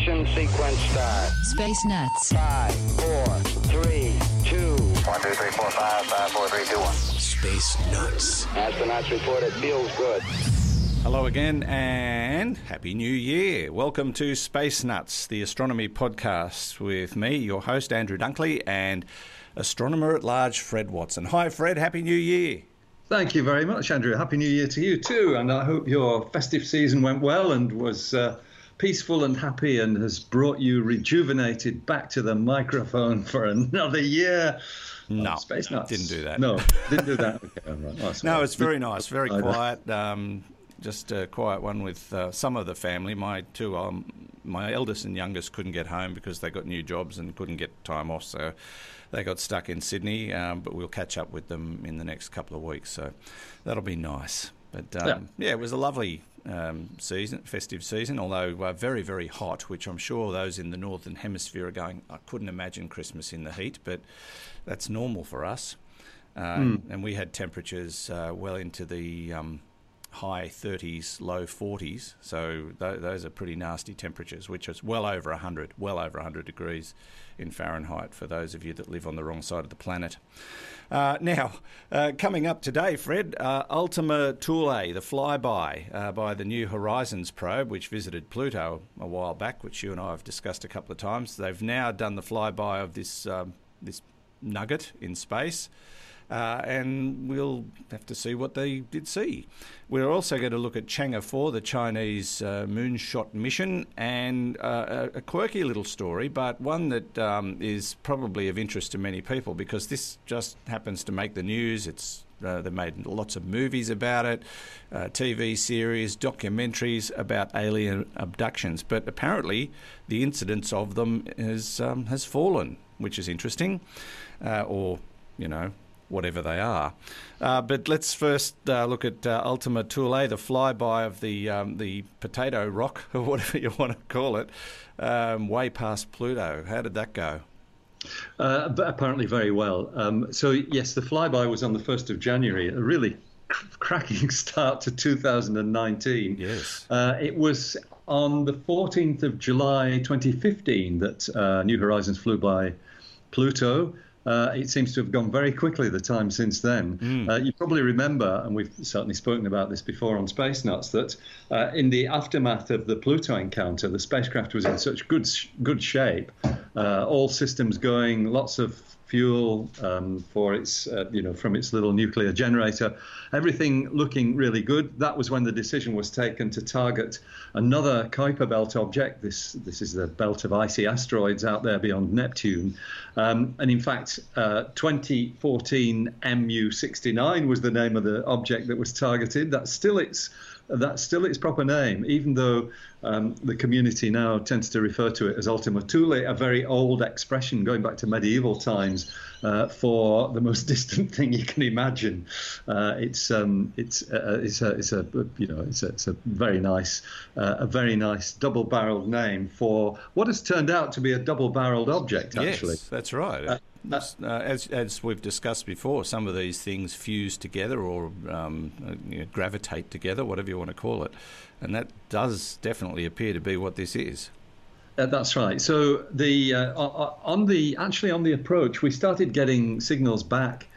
ignition sequence start. Space Nuts. 5, 4, 3, 2. 1, 2, 3, 4, 5, 5, 4, 3, 2, 1. Space Nuts. Astronauts report it feels good. Hello again and Happy New Year. Welcome to Space Nuts, the astronomy podcast with me, your host, Andrew Dunkley, and astronomer at large, Fred Watson. Hi, Fred. Happy New Year. Thank you very much, Andrew. Happy New Year to you too. And I hope your festive season went well and was uh, peaceful and happy and has brought you rejuvenated back to the microphone for another year. No, Oh, Space Nuts. didn't do that. No, didn't do that. Okay, right. Oh, No, it's very nice, very quiet. Um, just a quiet one with uh, some of the family. My two, um, my eldest and youngest couldn't get home because they got new jobs and couldn't get time off, so they got stuck in Sydney. Um, but we'll catch up with them in the next couple of weeks, so that'll be nice. But um, yeah. it was a lovely um, season, festive season, although uh, very, very hot, which I'm sure those in the northern hemisphere are going. I couldn't imagine Christmas in the heat, but that's normal for us. Uh, And we had temperatures uh, well into the um, high 30s, low 40s. So th- those are pretty nasty temperatures, which is well over 100, well over 100 degrees in Fahrenheit for those of you that live on the wrong side of the planet. Uh, now, uh, coming up today, Fred, uh, Ultima Thule, the flyby uh, by the New Horizons probe, which visited Pluto a while back, which you and I have discussed a couple of times. They've now done the flyby of this um, this nugget in space. Uh, and we'll have to see what they did see. We're also going to look at Chang'e 4, the Chinese uh, moonshot mission, and uh, a, quirky little story, but one that um, is probably of interest to many people because this just happens to make the news. It's uh, they made lots of movies about it, uh, TV series, documentaries about alien abductions. But apparently, the incidence of them has um, has fallen, which is interesting, uh, or you know whatever they are. Uh, but let's first uh, look at uh, Ultima Thule, the flyby of the um, the potato rock, or whatever you want to call it, um, way past Pluto. How did that go? Uh, apparently very well. Um, so yes, the flyby was on the first of January. A really cr- cracking start to 2019. Yes. Uh, it was on the 14th of July 2015 that uh, New Horizons flew by Pluto. Uh, it seems to have gone very quickly the time since then. Uh, you probably remember, and we've certainly spoken about this before on Space Nuts, that uh, in the aftermath of the Pluto encounter, the spacecraft was in such good sh- good shape, uh, all systems going, lots of fuel um, for its, uh, you know, from its little nuclear generator, everything looking really good. That was when the decision was taken to target another Kuiper Belt object. This this is the belt of icy asteroids out there beyond Neptune, um, and in fact, uh, 2014 MU69 was the name of the object that was targeted. That's still its that's still its proper name, even though um, the community now tends to refer to it as Ultima Thule, a very old expression going back to medieval times uh, for the most distant thing you can imagine. Uh, it's um, it's uh, it's a it's a you know it's a, it's a very nice uh, a very nice double-barreled name for what has turned out to be a double-barreled object. Actually, Yes, that's right. Uh, as, as we've discussed before, some of these things fuse together or um, uh, you know, gravitate together, whatever you want to call it. And that does definitely appear to be what this is. Uh, that's right. So the uh, o- o- on the actually on the approach, we started getting signals back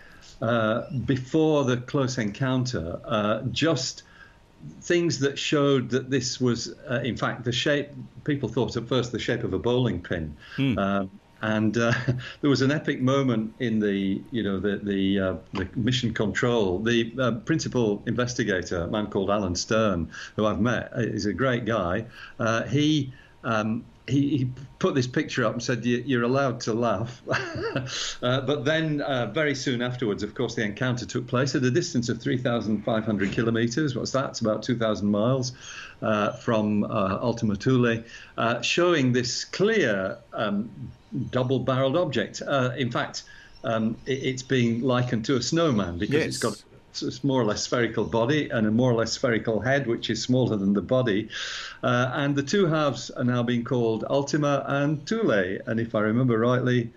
uh, before the close encounter, uh, just things that showed that this was, uh, in fact, the shape. People thought at first the shape of a bowling pin. Um, and uh, there was an epic moment in the, you know, the the, uh, the mission control. The uh, principal investigator, a man called Alan Stern, who I've met, uh, is a great guy. Uh, he um, he, he, put this picture up and said, You're allowed to laugh. uh, but then, uh, very soon afterwards, of course, the encounter took place at a distance of 3,500 kilometers. What's that? It's about 2,000 miles uh, from uh, Ultima Thule, uh, showing this clear um, double barreled object. Uh, in fact, um, it, it's being likened to a snowman because yes. it's got it's more or less spherical body and a more or less spherical head, which is smaller than the body. Uh, and the two halves are now being called Ultima and Thule. And if I remember rightly,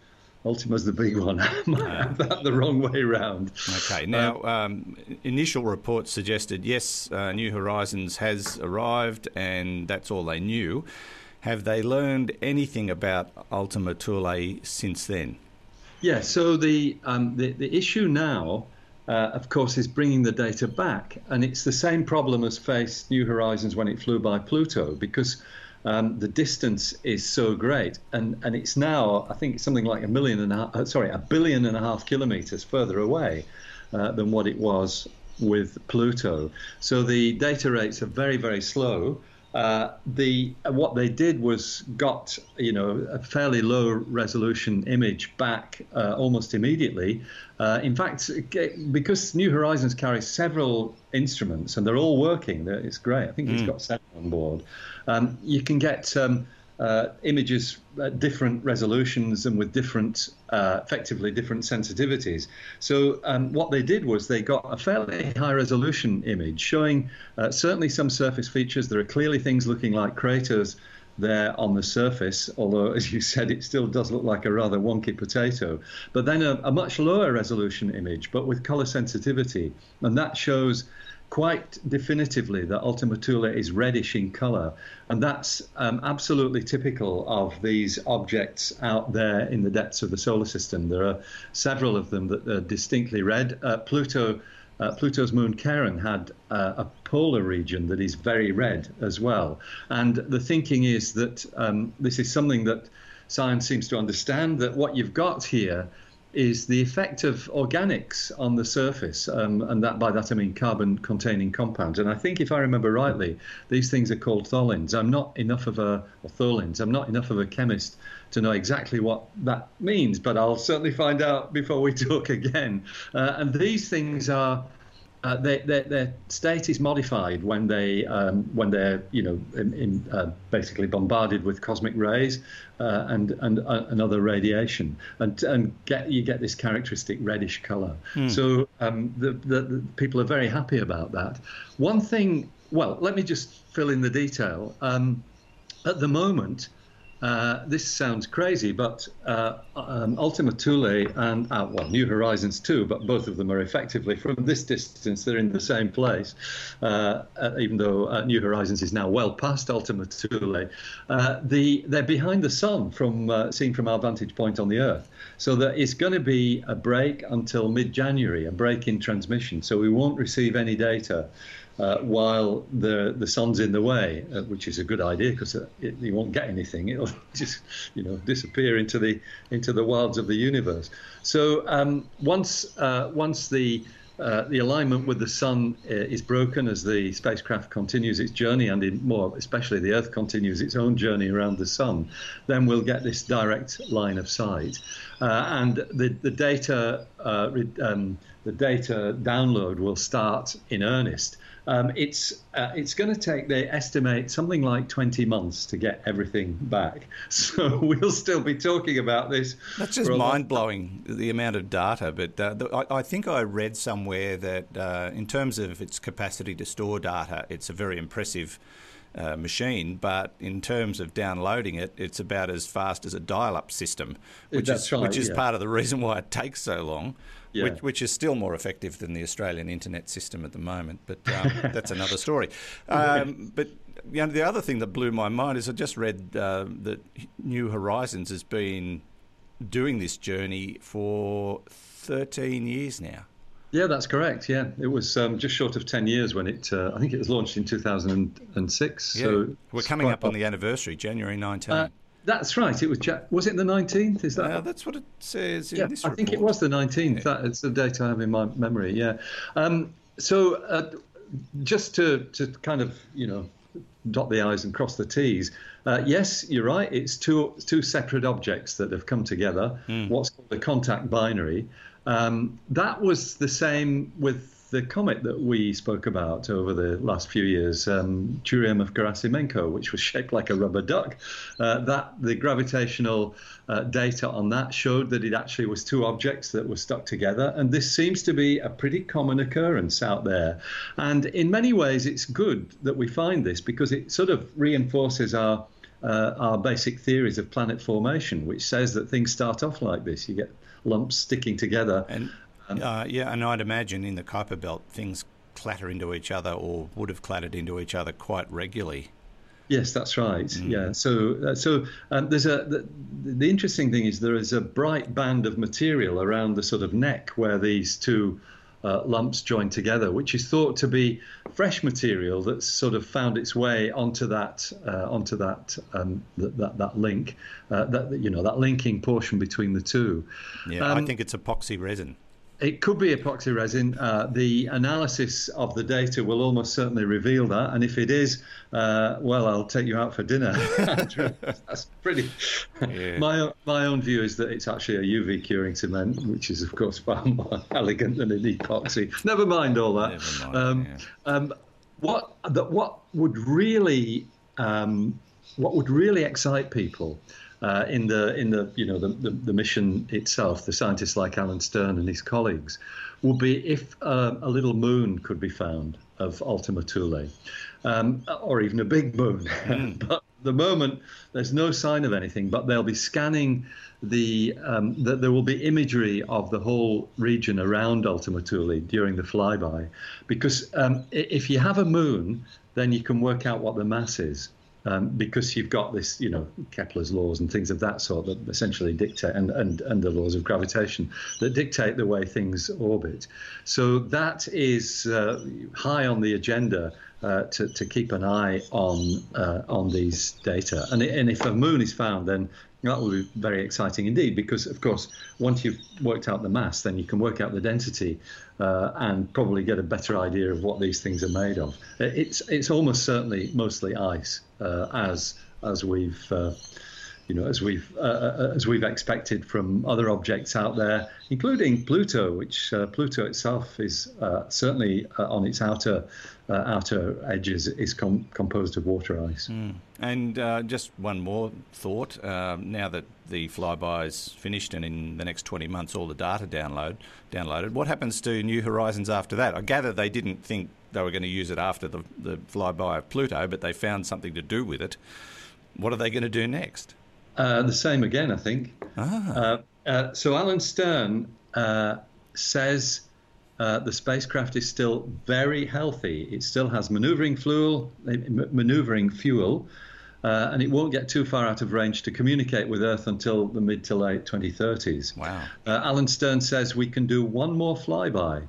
Ultima's the big one. I might have that the wrong way round. Okay. Now, um, initial reports suggested yes, uh, New Horizons has arrived, and that's all they knew. Have they learned anything about Ultima Thule since then? Yeah. So the um, the, the issue now uh, of course, is bringing the data back. And it's the same problem as faced New Horizons when it flew by Pluto, because um, the distance is so great. And, and it's now, I think, something like a million and a half, uh, sorry, a billion and a half kilometers further away uh, than what it was with Pluto. So the data rates are very, very slow. Uh, the what they did was got you know a fairly low resolution image back uh, almost immediately. Uh, in fact, because New Horizons carries several instruments and they're all working, it's great. I think mm. it's got seven on board. Um, you can get um, uh, images at different resolutions and with different, uh, effectively different sensitivities. So um, what they did was they got a fairly high resolution image showing uh, certainly some surface features. There are clearly things looking like craters there on the surface, although, as you said, it still does look like a rather wonky potato. But then a, a much lower resolution image, but with color sensitivity. And that shows quite definitively that Ultima Thule is reddish in color. And that's um, absolutely typical of these objects out there in the depths of the solar system. There are several of them that are distinctly red. Uh, Pluto. Uh, Pluto's moon Charon had uh, a polar region that is very red as well. And the thinking is that um, this is something that science seems to understand that what you've got here is the effect of organics on the surface, um, and that by that I mean carbon-containing compounds. And I think, if I remember rightly, these things are called tholins. I'm not enough of a or tholins. I'm not enough of a chemist to know exactly what that means, but I'll certainly find out before we talk again. Uh, and these things are uh, they, they, their state is modified when they um, when they're you know in, in, uh, basically bombarded with cosmic rays uh, and and, uh, and other radiation and and get you get this characteristic reddish color. Mm. So um, the, the, the, people are very happy about that. One thing, well, let me just fill in the detail. Um, at the moment, uh, this sounds crazy, but uh, um, Ultima Thule and uh, well, New Horizons too, but both of them are effectively from this distance. They're in the same place, uh, uh, even though New Horizons is now well past Ultima Thule. the they're behind the sun from seen from our vantage point on the Earth, so there is going to be a break until mid-January, a break in transmission. So we won't receive any data uh, while the the sun's in the way, uh, which is a good idea because you won't get anything. It'll just you know disappear into the into the wilds of the universe. So um, once uh, once the uh, the alignment with the sun uh, is broken as the spacecraft continues its journey, and more especially the Earth continues its own journey around the sun. Then we'll get this direct line of sight, uh, and the the data um, the data download will start in earnest um, it's uh, it's going to take they estimate something like 20 months to get everything back. So we'll still be talking about this. That's just mind blowing the amount of data. But uh, the, I, I, think I read somewhere that uh, in terms of its capacity to store data, it's a very impressive. Uh, machine, but in terms of downloading it, it's about as fast as a dial-up system, which That's is right, which is yeah. part of the reason why it takes so long yeah. which, which, is still more effective than the Australian internet system at the moment. But um, that's another story. Um, but you know, the other thing that blew my mind is I just read uh, that New Horizons has been doing this journey for 13 years now. Yeah, that's correct. Yeah, it was um, just short of 10 years when it, uh, I think it was launched in 2006. Yeah. So we're coming up on the anniversary, January 19. Uh, that's right. It was. Was it the nineteenth? Is that? Uh, that's what it says in yeah, I report. think it was the nineteenth. Yeah. That's the date I have in my memory. Yeah. Um, so uh, just to to kind of you know dot the i's and cross the t's. Uh, yes, you're right. It's two two separate objects that have come together. What's called a contact binary. Um, that was the same with the comet that we spoke about over the last few years, um, Churyumov of Gerasimenko, which was shaped like a rubber duck. Uh, that the gravitational uh, data on that showed that it actually was two objects that were stuck together, and this seems to be a pretty common occurrence out there. And in many ways, it's good that we find this because it sort of reinforces our uh, our basic theories of planet formation, which says that things start off like this. You get lumps sticking together. And uh, yeah, and I'd imagine in the Kuiper Belt things clatter into each other or would have clattered into each other quite regularly. Yes, that's right. Yeah. So, uh, so um, there's a the, the interesting thing is there is a bright band of material around the sort of neck where these two uh, lumps join together, which is thought to be fresh material that's sort of found its way onto that uh, onto that, um, that that that link, uh, that you know that linking portion between the two. Yeah, I Um, think it's epoxy resin. It could be epoxy resin. Uh, the analysis of the data will almost certainly reveal that. And if it is, uh, well, I'll take you out for dinner. That's pretty. Yeah. My my own view is that it's actually a UV curing cement, which is of course far more elegant than an epoxy. Never mind all that. Never mind, Um, yeah. um, what that what would really um, what would really excite people uh, in the in the you know the, the, the mission itself, the scientists like Alan Stern and his colleagues, would be if uh, a little moon could be found of Ultima Thule, um, or even a big moon. but at the moment, there's no sign of anything. But they'll be scanning the, um, the there will be imagery of the whole region around Ultima Thule during the flyby, because um, if you have a moon, then you can work out what the mass is um, because you've got this, you know, Kepler's laws and things of that sort that essentially dictate, and, and, and the laws of gravitation that dictate the way things orbit. So that is uh, high on the agenda uh, to, to keep an eye on uh, on these data. And, and if a moon is found, then that will be very exciting indeed, because of course, once you've worked out the mass, then you can work out the density uh, and probably get a better idea of what these things are made of. It's it's almost certainly mostly ice, uh, as as we've uh, you know as we've uh, uh, as we've expected from other objects out there, including Pluto, which uh, Pluto itself is uh, certainly uh, on its outer uh, outer edges is com- composed of water ice. And uh, just one more thought. Now that the flyby is finished and in the next 20 months all the data download downloaded, what happens to New Horizons after that? I gather they didn't think they were going to use it after the, the flyby of Pluto, but they found something to do with it. What are they going to do next? Uh, the same again, I think. Ah. Uh, uh, so Alan Stern uh, says uh, the spacecraft is still very healthy. It still has maneuvering fuel, maneuvering fuel, uh, and it won't get too far out of range to communicate with Earth until the mid to late 2030s. Wow. Uh, Alan Stern says we can do one more flyby.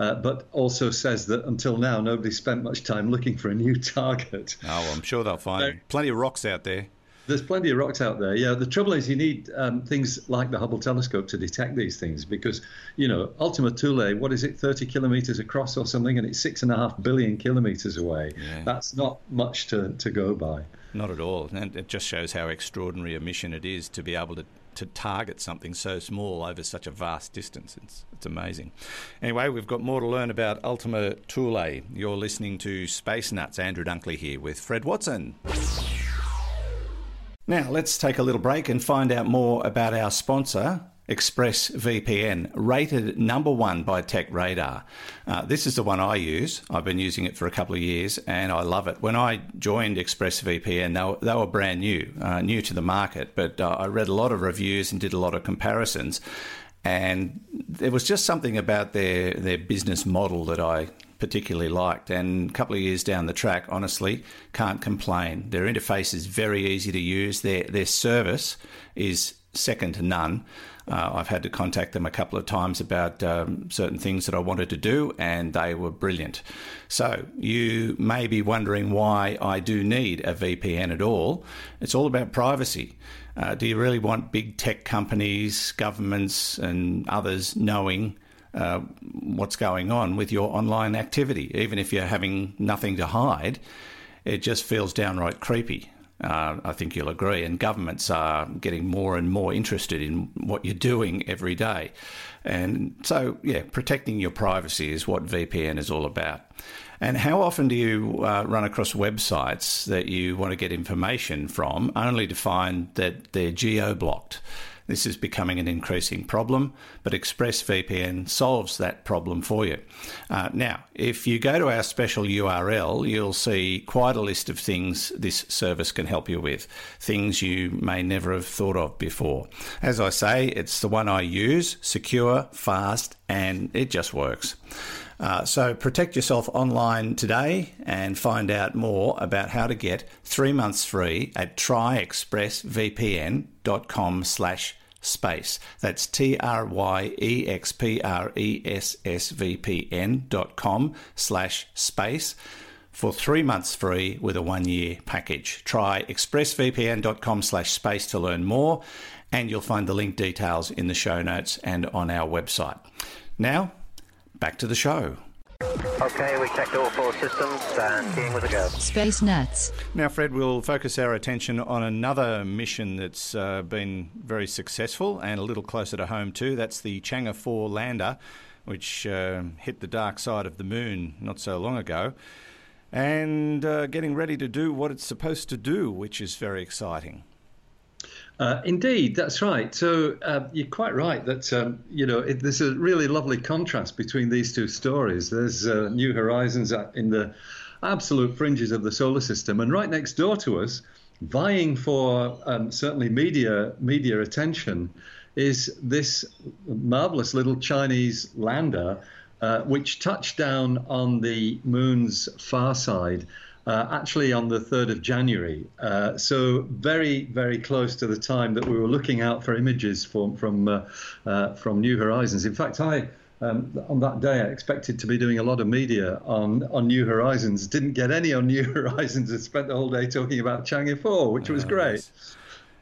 Uh, but also says that until now nobody spent much time looking for a new target. Oh, well, I'm sure they'll find Very- plenty of rocks out there. There's plenty of rocks out there. Yeah, the trouble is you need um, things like the Hubble telescope to detect these things because, you know, Ultima Thule, what is it, 30 kilometers across or something, and it's six and a half billion kilometers away. Yeah. That's not much to, to go by. Not at all. And it just shows how extraordinary a mission it is to be able to, to target something so small over such a vast distance. It's, it's amazing. Anyway, we've got more to learn about Ultima Thule. You're listening to Space Nuts. Andrew Dunkley here with Fred Watson. Now, let's take a little break and find out more about our sponsor, ExpressVPN, rated number one by TechRadar. Uh, this is the one I use. I've been using it for a couple of years and I love it. When I joined ExpressVPN, they were, they were brand new, uh, new to the market, but uh, I read a lot of reviews and did a lot of comparisons. And there was just something about their, their business model that I particularly liked. And a couple of years down the track, honestly, can't complain. Their interface is very easy to use. Their their service is second to none. Uh, I've had to contact them a couple of times about um, certain things that I wanted to do, and they were brilliant. So, you may be wondering why I do need a VPN at all. It's all about privacy. Uh, do you really want big tech companies, governments, and others knowing uh, what's going on with your online activity, even if you're having nothing to hide. it just feels downright creepy. Uh, I think you'll agree. And governments are getting more and more interested in what you're doing every day. And so, yeah, protecting your privacy is what VPN is all about. And how often do you uh, run across websites that you want to get information from only to find that they're geo blocked? This is becoming an increasing problem, but ExpressVPN solves that problem for you. Uh, now, if you go to our special URL, you'll see quite a list of things this service can help you with, things you may never have thought of before. As I say, it's the one I use, secure, fast, and it just works. Uh, so protect yourself online today and find out more about how to get three months free at tryexpressvpn.com slash space. That's T-R-Y-E-X-P-R-E-S-S-V-P-N dot com slash space for three months free with a one-year package. Try expressvpn.com slash space to learn more and you'll find the link details in the show notes and on our website. Now, back to the show. Okay, we checked all four systems and keying with a go. Space Nuts. Now, Fred, we'll focus our attention on another mission that's uh, been very successful and a little closer to home too. That's the Chang'e 4 lander, which uh, hit the dark side of the moon not so long ago, and uh, getting ready to do what it's supposed to do, which is very exciting. Uh, indeed, that's right. So uh, you're quite right that um, you know it, there's a really lovely contrast between these two stories. There's uh, New Horizons in the absolute fringes of the solar system, and right next door to us, vying for um, certainly media media attention, is this marvelous little Chinese lander, uh, which touched down on the moon's far side uh, actually on the 3rd of January. Uh, so very, very close to the time that we were looking out for images from from uh, uh from New Horizons. In fact, I. Um, on that day, I expected to be doing a lot of media on, on New Horizons. Didn't get any on New Horizons and spent the whole day talking about Chang'e 4, which was great.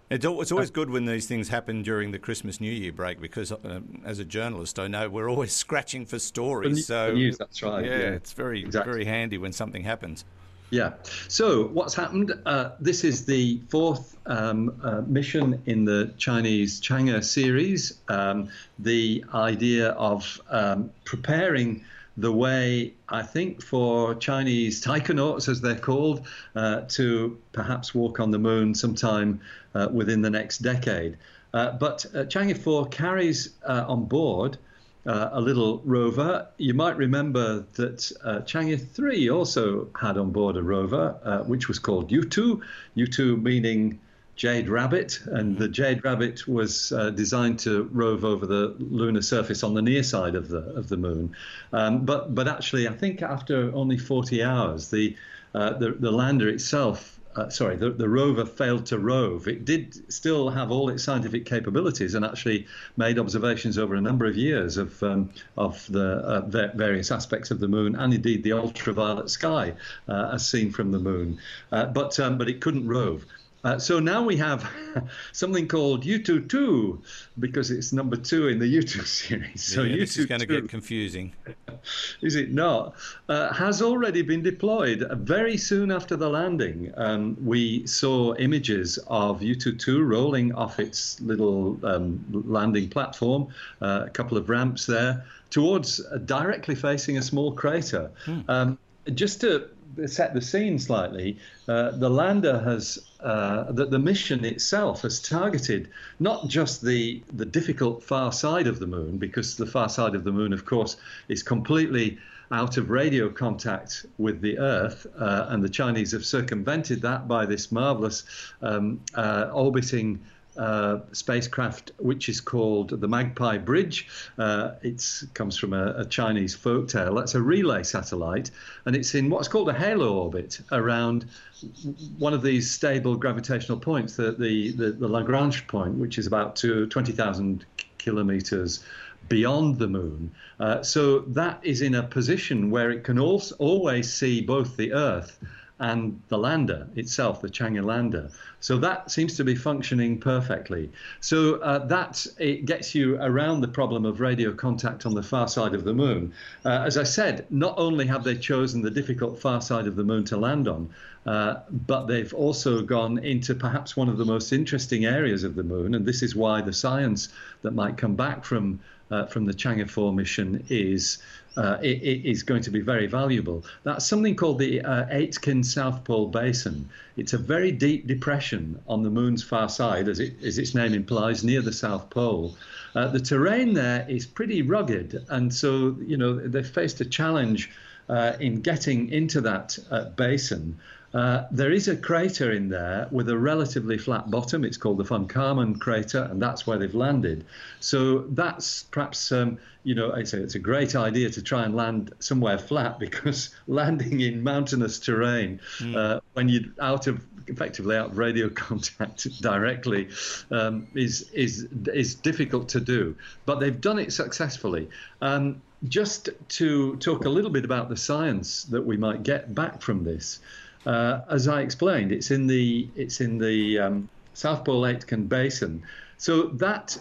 It's, it's always good when these things happen during the Christmas New Year break because, uh, as a journalist, I know we're always scratching for stories. so news, that's right. Yeah, yeah. it's very exactly. very handy when something happens. Yeah. So what's happened? Uh, this is the fourth um, uh, mission in the Chinese Chang'e series. Um, the idea of um, preparing the way, I think, for Chinese taikonauts, as they're called, uh, to perhaps walk on the moon sometime uh, within the next decade. Uh, but uh, Chang'e 4 carries on board uh, a little rover. You might remember that uh, Chang'e 3 also had on board a rover, uh, which was called Yutu, Yutu meaning Jade Rabbit, and the Jade Rabbit was uh, designed to rove over the lunar surface on the near side of the of the moon. Um, but but actually, I think after only 40 hours, the uh, the, the lander itself uh, sorry, the, the rover failed to rove. It did still have all its scientific capabilities and actually made observations over a number of years of um, of the uh, various aspects of the moon and indeed the ultraviolet sky uh, as seen from the moon. Uh, but um, but it couldn't rove. Uh, so now we have something called Yutu 2 because it's number two in the U2 series. So yeah, this is going to get confusing. is it not? Uh, has already been deployed. Very soon after the landing, um, we saw images of Yutu 2 rolling off its little um, landing platform, uh, a couple of ramps there, towards uh, directly facing a small crater. Hmm. Um, just to set the scene slightly, uh, the lander has uh, that the mission itself has targeted not just the the difficult far side of the moon, because the far side of the moon, of course, is completely out of radio contact with the Earth, uh, and the Chinese have circumvented that by this marvelous um, uh, orbiting uh, spacecraft, which is called the Magpie Bridge. Uh, it comes from a, a Chinese folk tale. That's a relay satellite, and it's in what's called a halo orbit around one of these stable gravitational points, the, the, the, the Lagrange point, which is about 20,000 kilometers beyond the moon. Uh, so that is in a position where it can also always see both the Earth and the lander itself, the Chang'e lander. So that seems to be functioning perfectly. So uh, that it gets you around the problem of radio contact on the far side of the moon. Uh, as I said, not only have they chosen the difficult far side of the moon to land on, uh, but they've also gone into perhaps one of the most interesting areas of the moon, and this is why the science that might come back from uh, from the Chang'e 4 mission is uh, it, it is going to be very valuable. That's something called the uh, Aitken South Pole Basin. It's a very deep depression on the moon's far side, as, it, as its name implies, near the South Pole. Uh, the terrain there is pretty rugged, and so you know they faced a challenge uh, in getting into that uh, basin. Uh, there is a crater in there with a relatively flat bottom. It's called the von Karman crater, and that's where they've landed. So that's perhaps, um, you know, I say it's a great idea to try and land somewhere flat because landing in mountainous terrain mm. uh, when you're out of effectively out of radio contact directly um, is is is difficult to do. But they've done it successfully. Um, just to talk a little bit about the science that we might get back from this. Uh, as I explained, it's in the it's in the um, South Pole Aitken Basin. So that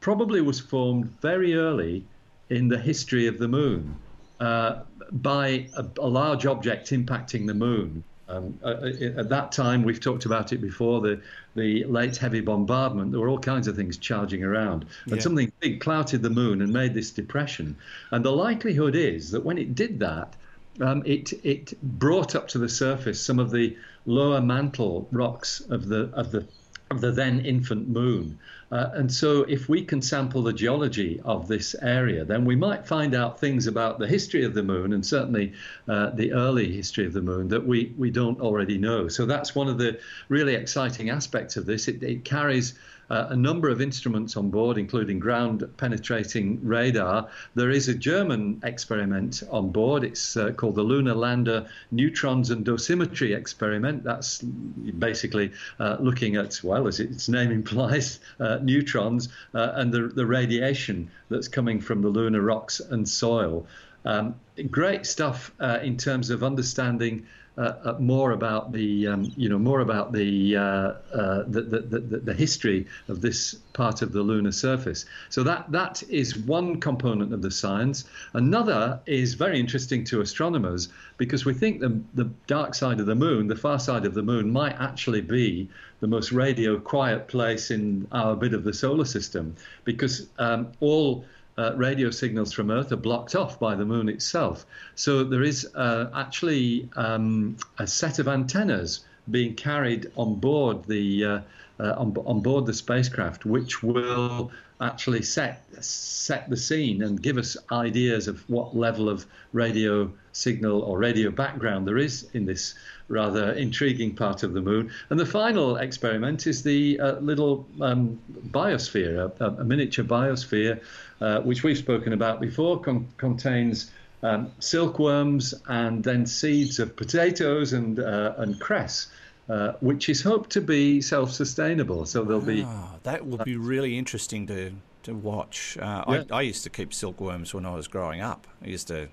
probably was formed very early in the history of the Moon uh, by a, a, large object impacting the Moon. Um, uh, uh, at that time, we've talked about it before, the, the late heavy bombardment, there were all kinds of things charging around. And yeah. something big clouted the moon and made this depression. And the likelihood is that when it did that, um, it it brought up to the surface some of the lower mantle rocks of the of the of the then infant moon. Uh, and so, if we can sample the geology of this area, then we might find out things about the history of the moon and certainly uh, the early history of the moon that we, we don't already know. So, that's one of the really exciting aspects of this. It, it carries uh, a number of instruments on board, including ground penetrating radar. There is a German experiment on board. It's uh, called the Lunar Lander Neutrons and Dosimetry Experiment. That's basically uh, looking at, well, as its name implies, uh, neutrons uh, and the, the radiation that's coming from the lunar rocks and soil. Um, great stuff uh, in terms of understanding uh, uh, more about the um, you know more about the, uh, uh, the, the, the, the history of this part of the lunar surface. So that that is one component of the science. Another is very interesting to astronomers because we think the the dark side of the moon, the far side of the moon, might actually be the most radio quiet place in our bit of the solar system because um, all uh, radio signals from Earth are blocked off by the moon itself. So there is uh, actually um, a set of antennas being carried on board the uh, uh on, on board the spacecraft, which will actually set set the scene and give us ideas of what level of radio signal or radio background there is in this rather intriguing part of the moon. And the final experiment is the uh, little um, biosphere, a, a, miniature biosphere, uh, which we've spoken about before, con- contains um, silkworms and then seeds of potatoes and uh, and cress. Uh, which is hoped to be self-sustainable. So there'll be oh, that will be really interesting to to watch. Uh, yeah. I, I, used to keep silkworms when I was growing up. I used to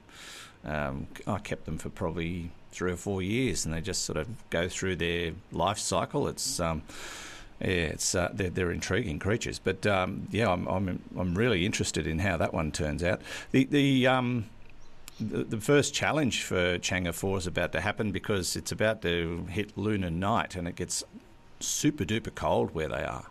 um, I kept them for probably three or four years, and they just sort of go through their life cycle. It's um, yeah, it's uh, they're, they're intriguing creatures, but um, yeah, I'm, I'm I'm really interested in how that one turns out. The the um, the, first challenge for Chang'e 4 is about to happen because it's about to hit lunar night and it gets super duper cold where they are.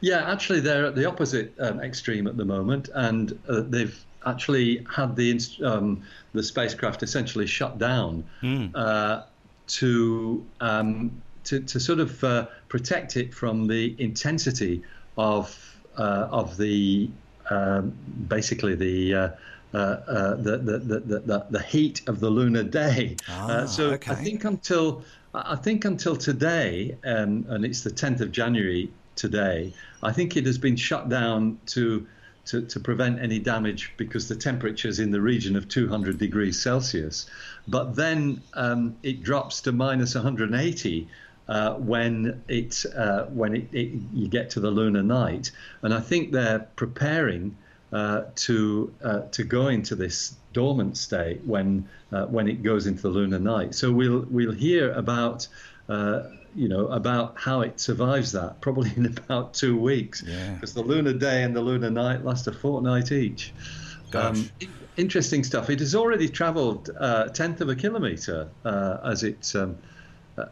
Yeah, actually, they're at the opposite um, extreme at the moment, and uh, they've actually had the um, the spacecraft essentially shut down mm. uh, to, um, to, to sort of uh, protect it from the intensity of uh, of the um, basically the uh, uh, uh, the, the, the, the, the heat of the lunar day. Ah, so okay. I think until I think until today, um, and it's the 10th of January today, I think it has been shut down to to, to prevent any damage because the temperature is in the region of 200 degrees Celsius. But then um, it drops to minus 180 uh, when it uh, when it, it, you get to the lunar night, and I think they're preparing uh, to uh, to go into this dormant state when uh, when it goes into the lunar night. So we'll we'll hear about uh, you know about how it survives that probably in about two weeks Yeah. because the lunar day and the lunar night last a fortnight each. I- interesting stuff. It has already travelled a tenth of a kilometre uh, as it. Um,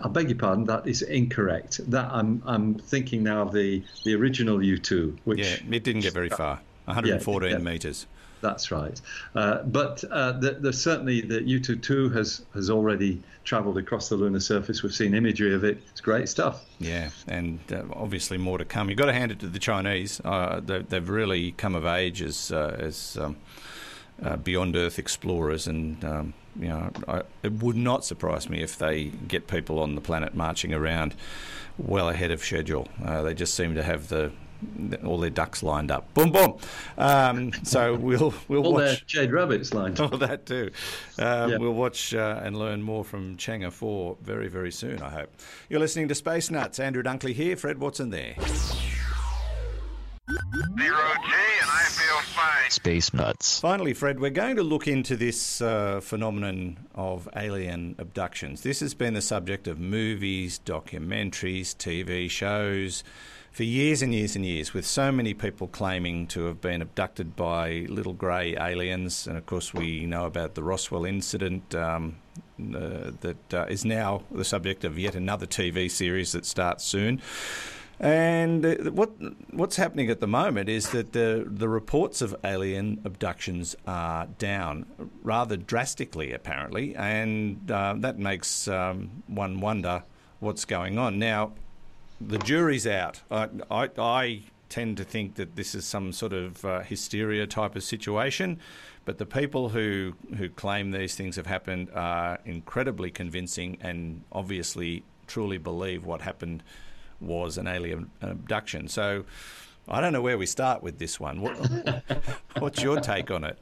I beg your pardon. That is incorrect. That I'm I'm thinking now of the the original Yutu, which Yeah, it didn't get very far. 114 yeah. metres. That's right. Uh, but uh, the, certainly the Yutu 2 has has already travelled across the lunar surface. We've seen imagery of it. It's great stuff. Yeah, and uh, obviously more to come. You've got to hand it to the Chinese. Uh, they, they've really come of age as uh, as um, uh, beyond Earth explorers, and um, you know, I, it would not surprise me if they get people on the planet marching around well ahead of schedule. They just seem to have the all their ducks lined up. Boom, boom. Um, so we'll we'll All their watch. jade rabbits lined up. All that too. Uh, Yeah. We'll watch uh, and learn more from Chang'e 4 very, very soon, I hope. You're listening to Space Nuts. Andrew Dunkley here. Fred Watson there. Zero G, and I feel fine. Space Nuts. Finally, Fred, we're going to look into this uh, phenomenon of alien abductions. This has been the subject of movies, documentaries, TV shows for years and years and years, with so many people claiming to have been abducted by little grey aliens. And of course, we know about the Roswell incident. Um, uh, that uh, is now the subject of yet another TV series that starts soon. And uh, what what's happening at the moment is that the the reports of alien abductions are down rather drastically, apparently, and uh, that makes um, one wonder what's going on now. The jury's out. I, I, I tend to think that this is some sort of uh, hysteria type of situation, but the people who who claim these things have happened are incredibly convincing and obviously truly believe what happened was an alien abduction. So I don't know where we start with this one. What, what's your take on it?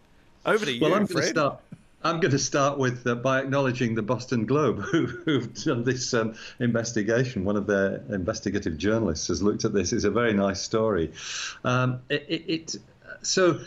Over to you, Well, I'm Fred. start. I'm going to start with uh, by acknowledging the Boston Globe, who, who've done this um, investigation. One of their investigative journalists has looked at this. It's a very nice story. Um, it, it, it so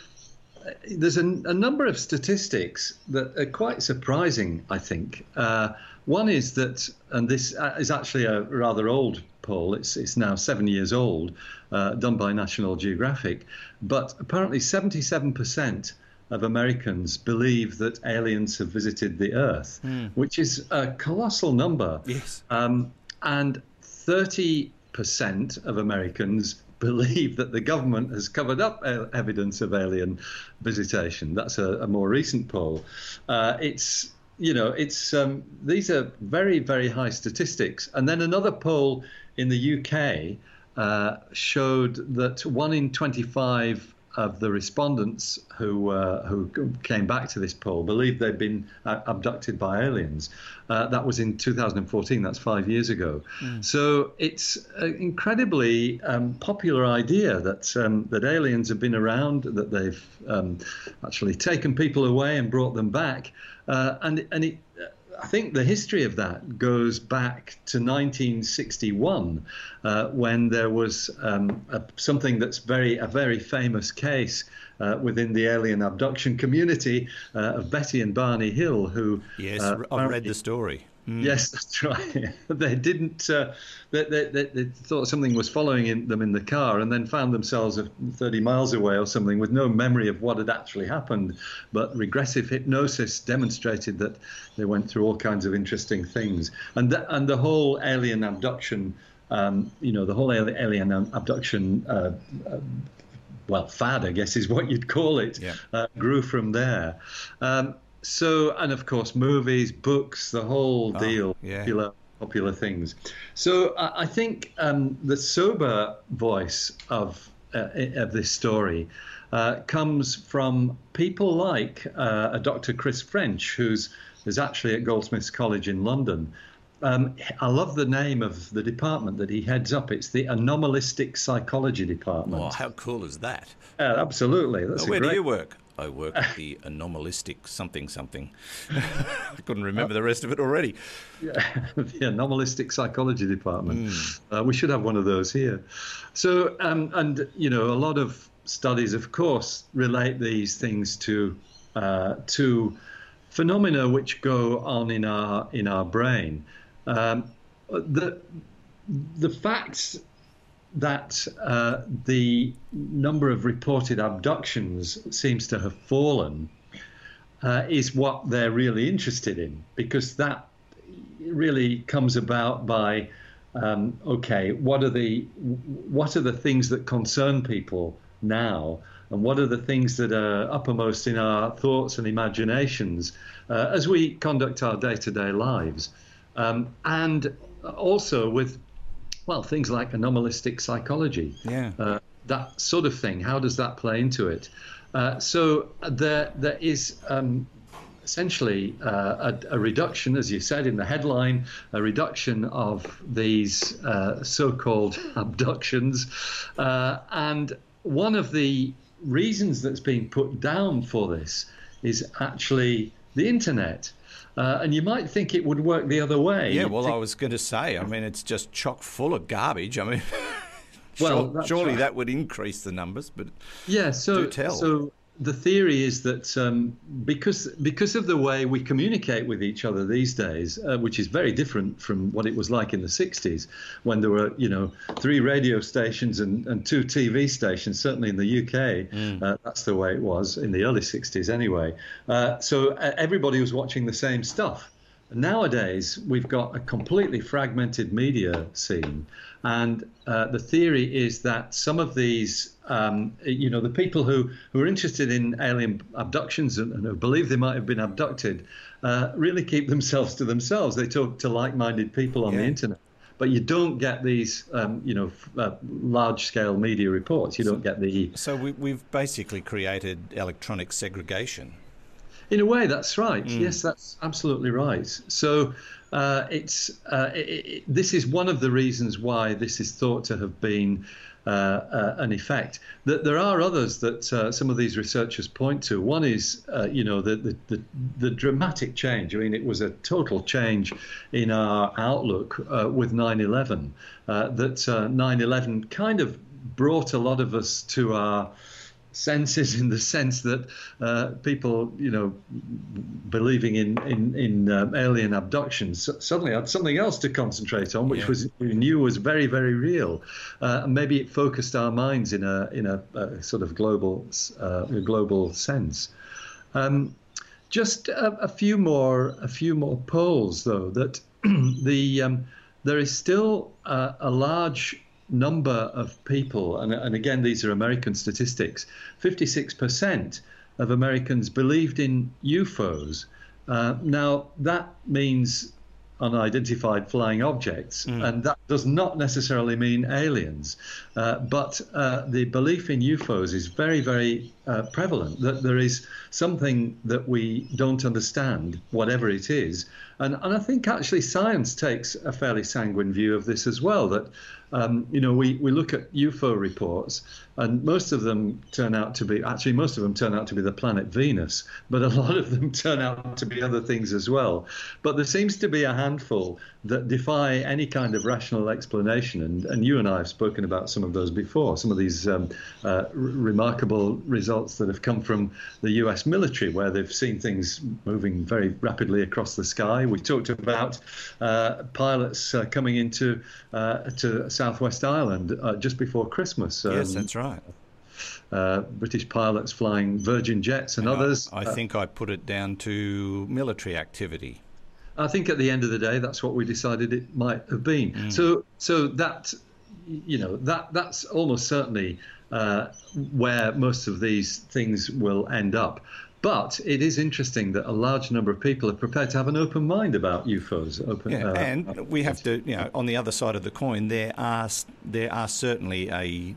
uh, there's a, a number of statistics that are quite surprising. I think uh, one is that, and this uh, is actually a rather old poll. It's it's now seven years old, uh, done by National Geographic, but apparently 77 percent of Americans believe that aliens have visited the Earth, which is a colossal number. Yes. Um, and 30% of Americans believe that the government has covered up e- evidence of alien visitation. That's a, a more recent poll. Uh, it's you know, it's um, these are very, very high statistics. And then another poll in the UK uh, showed that one in 25 of the respondents who uh, who came back to this poll believed they'd been uh, abducted by aliens. Uh, that was in 2014. That's five years ago. So it's an incredibly um, popular idea that um, that aliens have been around, that they've um, actually taken people away and brought them back, uh, and and it. I think the history of that goes back to 1961, uh, when there was um, a, something that's very a very famous case uh, within the alien abduction community uh, of Betty and Barney Hill, who Yes, uh, I've read the story. Yes, that's right. they didn't. Uh, they, they, they, thought something was following in, them in the car, and then found themselves 30 miles away or something with no memory of what had actually happened. But regressive hypnosis demonstrated that they went through all kinds of interesting things, and that, and the whole alien abduction. Um, you know, the whole alien abduction. Uh, uh, well, fad, I guess, is what you'd call it, Yeah. uh, grew from there. Um, so, and of course, movies, books, the whole deal, yeah. popular, popular things. So, I, I think um, the sober voice of uh, of this story uh, comes from people like uh, a Dr. Chris French, who's is actually at Goldsmiths College in London. Um, I love the name of the department that he heads up. It's the Anomalistic Psychology Department. Oh, how cool is that? Absolutely. That's Oh, a where great do you work? I work at the anomalistic something something. I couldn't remember the rest of it already. the anomalistic psychology department. Hmm. Uh, we should have one of those here. So, um, and you know, a lot of studies, of course, relate these things to uh, to phenomena which go on in our in our brain. Um, the the facts that uh, the number of reported abductions seems to have fallen uh, is what they're really interested in because that really comes about by um, okay what are the what are the things that concern people now and what are the things that are uppermost in our thoughts and imaginations uh, as we conduct our day-to-day lives? Um, and also with well, things like anomalistic psychology. Yeah. Uh, that sort of thing. How does that play into it? Uh, so there, there is um, essentially uh, a, a, reduction, as you said in the headline, a reduction of these uh, so-called abductions, uh, and one of the reasons that's being put down for this is actually the internet. Uh, and you might think it would work the other way. Yeah, well, I was going to say, I mean, it's just chock full of garbage. I mean, well, sure, surely right. that would increase the numbers, but yeah. So, do tell. so the theory is that um, because because of the way we communicate with each other these days, uh, which is very different from what it was like in the 60s, when there were you know three radio stations and, and two TV stations. Certainly in the UK, Mm. uh, that's the way it was in the early 60s anyway. Uh, so uh, everybody was watching the same stuff. Nowadays, we've got a completely fragmented media scene, and uh, the theory is that some of these, um, you know, the people who, who are interested in alien abductions and, and who believe they might have been abducted, uh, really keep themselves to themselves. They talk to like-minded people on the internet. But you don't get these, um, you know, f- uh, large-scale media reports. You don't get the so we, we've basically created electronic segregation. In a way, that's right. Mm. Yes, that's absolutely right. So uh, it's uh, it, it, this is one of the reasons why this is thought to have been uh, uh, an effect. That there are others that uh, some of these researchers point to. One is, uh, you know, the, the, the the dramatic change. I mean, it was a total change in our outlook uh, with 9/11. Uh, that 9/11 kind of brought a lot of us to our senses in the sense that uh, people, you know, believing in in, in um, alien abductions suddenly had something else to concentrate on, which Yeah. was we knew was very very real, uh, and maybe it focused our minds in a in a, a sort of global uh, global sense. Um, just a, a few more a few more polls though that the um, there is still a large number of people, and, and again, these are American statistics 56% of Americans believed in UFOs. Uh, now, that means unidentified flying objects, and that does not necessarily mean aliens. Uh, but uh, the belief in UFOs is very, very uh, prevalent, that there is something that we don't understand, whatever it is. And, and I think actually science takes a fairly sanguine view of this as well, that um, you know, we, we look at UFO reports, and most of them turn out to be actually most of them turn out to be the planet Venus, but a lot of them turn out to be other things as well. But there seems to be a handful that defy any kind of rational explanation, and, and you and I have spoken about some of those before. Some of these um, uh, r- remarkable results that have come from the U.S. military, where they've seen things moving very rapidly across the sky. We talked about uh, pilots uh, coming into uh, to Southwest Ireland uh, just before Christmas. yes, Um, that's right. uh, British pilots flying Virgin jets and And others. I, Uh, think I put it down to military activity. I think at the end of the day, that's what we decided it might have been. Mm. So, so that, you know, that that's almost certainly uh, where most of these things will end up. But it is interesting that a large number of people are prepared to have an open mind about UFOs. Open, Yeah, uh, and we have to, you know, on the other side of the coin, there are there are certainly a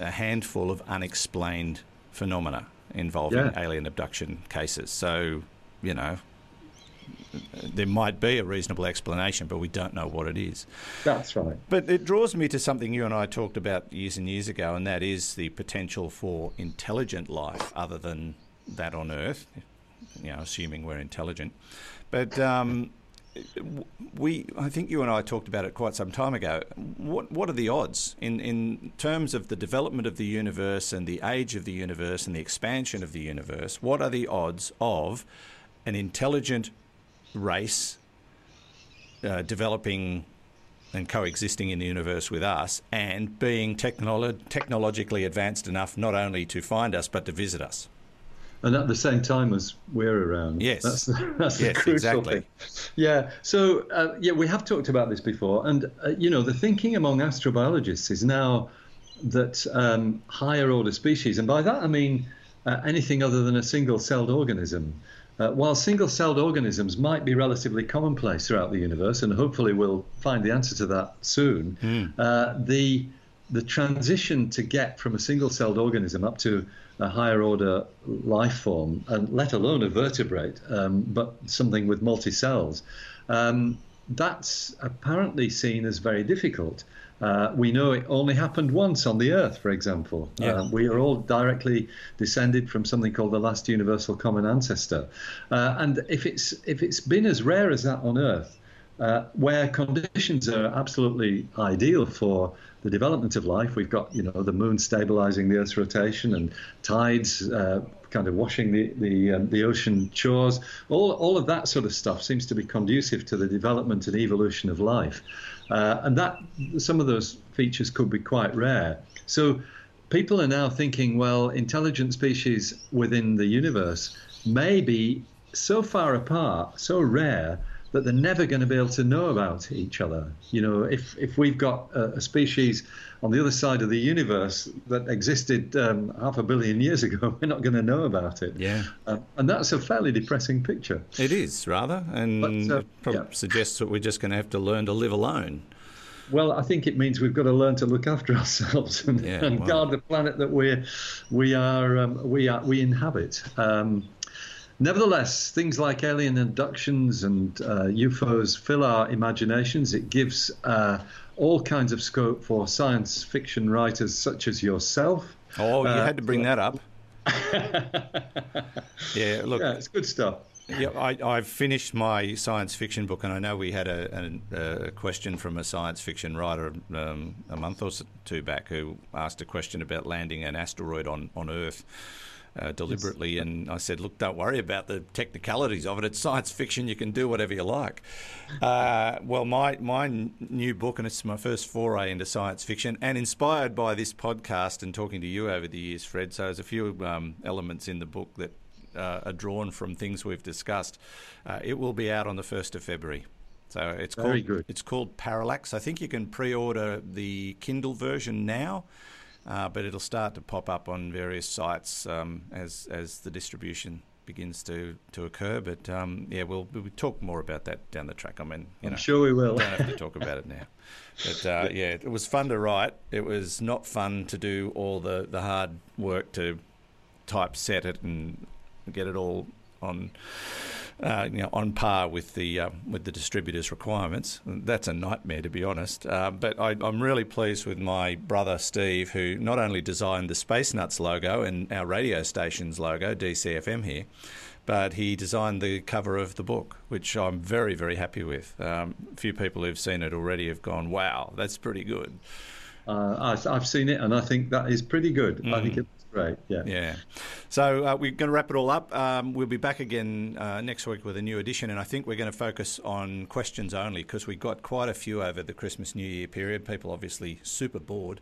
a handful of unexplained phenomena involving Yeah. alien abduction cases. So, you know, there might be a reasonable explanation, but we don't know what it is. that's right. But it draws me to something you and I talked about years and years ago, and that is the potential for intelligent life other than that on Earth, you know, assuming we're intelligent. But um, we, I think you and I talked about it quite some time ago. What what are the odds in in terms of the development of the universe and the age of the universe and the expansion of the universe? What are the odds of an intelligent race uh, developing and coexisting in the universe with us and being technolo- technologically advanced enough not only to find us but to visit us? And at the same time as we're around. Yes. that's that's the Yes, crucial exactly. thing. Yeah. So uh, yeah, we have talked about this before, and uh, you know, the thinking among astrobiologists is now that um, higher order species, and by that I mean uh, anything other than a single-celled organism. Uh, while single-celled organisms might be relatively commonplace throughout the universe, and hopefully we'll find the answer to that soon, uh, the the transition to get from a single-celled organism up to a higher order life form, and let alone a vertebrate, um, but something with multi cells, um, that's apparently seen as very difficult. Uh, we know it only happened once on the Earth, for example. Yeah. Uh, we are all directly descended from something called the last universal common ancestor, uh, and if it's if it's been as rare as that on Earth, uh, where conditions are absolutely ideal for the development of life. We've got, you know, the moon stabilizing the Earth's rotation and tides uh, kind of washing the the, um, the ocean shores. All all of that sort of stuff seems to be conducive to the development and evolution of life, uh, and that some of those features could be quite rare. So. People are now thinking, well, intelligent species within the universe may be so far apart, so rare, that they're never going to be able to know about each other. You know, if if we've got a, a species on the other side of the universe that existed um, half a billion years ago, we're not going to know about it. Yeah. Uh, and that's a fairly depressing picture. It is rather, and But, uh, it probably yeah. suggests that we're just going to have to learn to live alone. Well, I think it means we've got to learn to look after ourselves and, Yeah, and well. guard the planet that we're we are um, we are we inhabit. Um, nevertheless, things like alien abductions and uh, UFOs fill our imaginations. It gives uh, all kinds of scope for science fiction writers such as yourself. Oh, you Uh, had to bring that up. yeah, look, Yeah, it's good stuff. Yeah, I, I've finished my science fiction book, and I know we had a, a, a question from a science fiction writer um, a month or two back who asked a question about landing an asteroid on, on Earth uh, deliberately. And I said, look, don't worry about the technicalities of it. It's science fiction. You can do whatever you like. Uh, well, my, my new book, and it's my first foray into science fiction, and inspired by this podcast and talking to you over the years, Fred. So there's a few um, elements in the book that uh, are drawn from things we've discussed. Uh, it will be out on the 1st of February. So it's Very called good. it's called Parallax. I think you can pre-order the Kindle version now, uh, but it'll start to pop up on various sites um, as as the distribution begins to, to occur. But um, yeah, we'll we'll talk more about that down the track. I mean, you I'm know, sure we will. don't have to talk about it now. But uh, yeah, it was fun to write. It was not fun to do all the, the hard work to typeset it and get it all on uh, you know on par with the uh, with the distributor's requirements. That's a nightmare to be honest. Uh, but I, I'm really pleased with my brother Steve, who not only designed the Space Nuts logo and our radio station's logo, DCFM here. But he designed the cover of the book, which I'm very, very happy with. Um, a few people who've seen it already have gone, "Wow, that's pretty good." Uh, I've, I've seen it, and I think that is pretty good. I think it's great. Yeah. Yeah. So uh, we're going to wrap it all up. Um, we'll be back again uh, next week with a new edition, and I think we're going to focus on questions only because we got quite a few over the Christmas New Year period. People obviously super bored,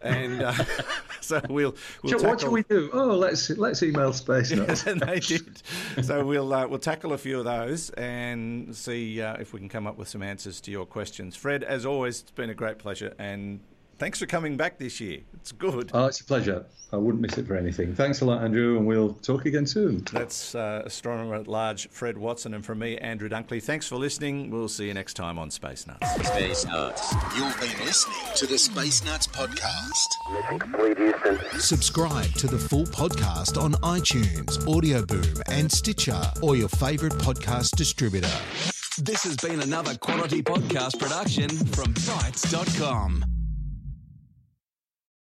and uh, so we'll, we'll So what should we do? Oh, let's let's email Space and they did. So we'll uh, we'll tackle a few of those and see uh, if we can come up with some answers to your questions. Fred, as always, it's been a great pleasure, and thanks for coming back this year. It's good. Oh, it's a pleasure. I wouldn't miss it for anything. Thanks a lot, Andrew, and we'll talk again soon. That's uh, astronomer at large Fred Watson, and from me, Andrew Dunkley. Thanks for listening. We'll see you next time on Space Nuts. Space Nuts. You've been listening to the Space Nuts podcast. Mission complete, Houston. Subscribe to the full podcast on iTunes, Audio Boom, and Stitcher, or your favourite podcast distributor. This has been another quality podcast production from Bitesz.com.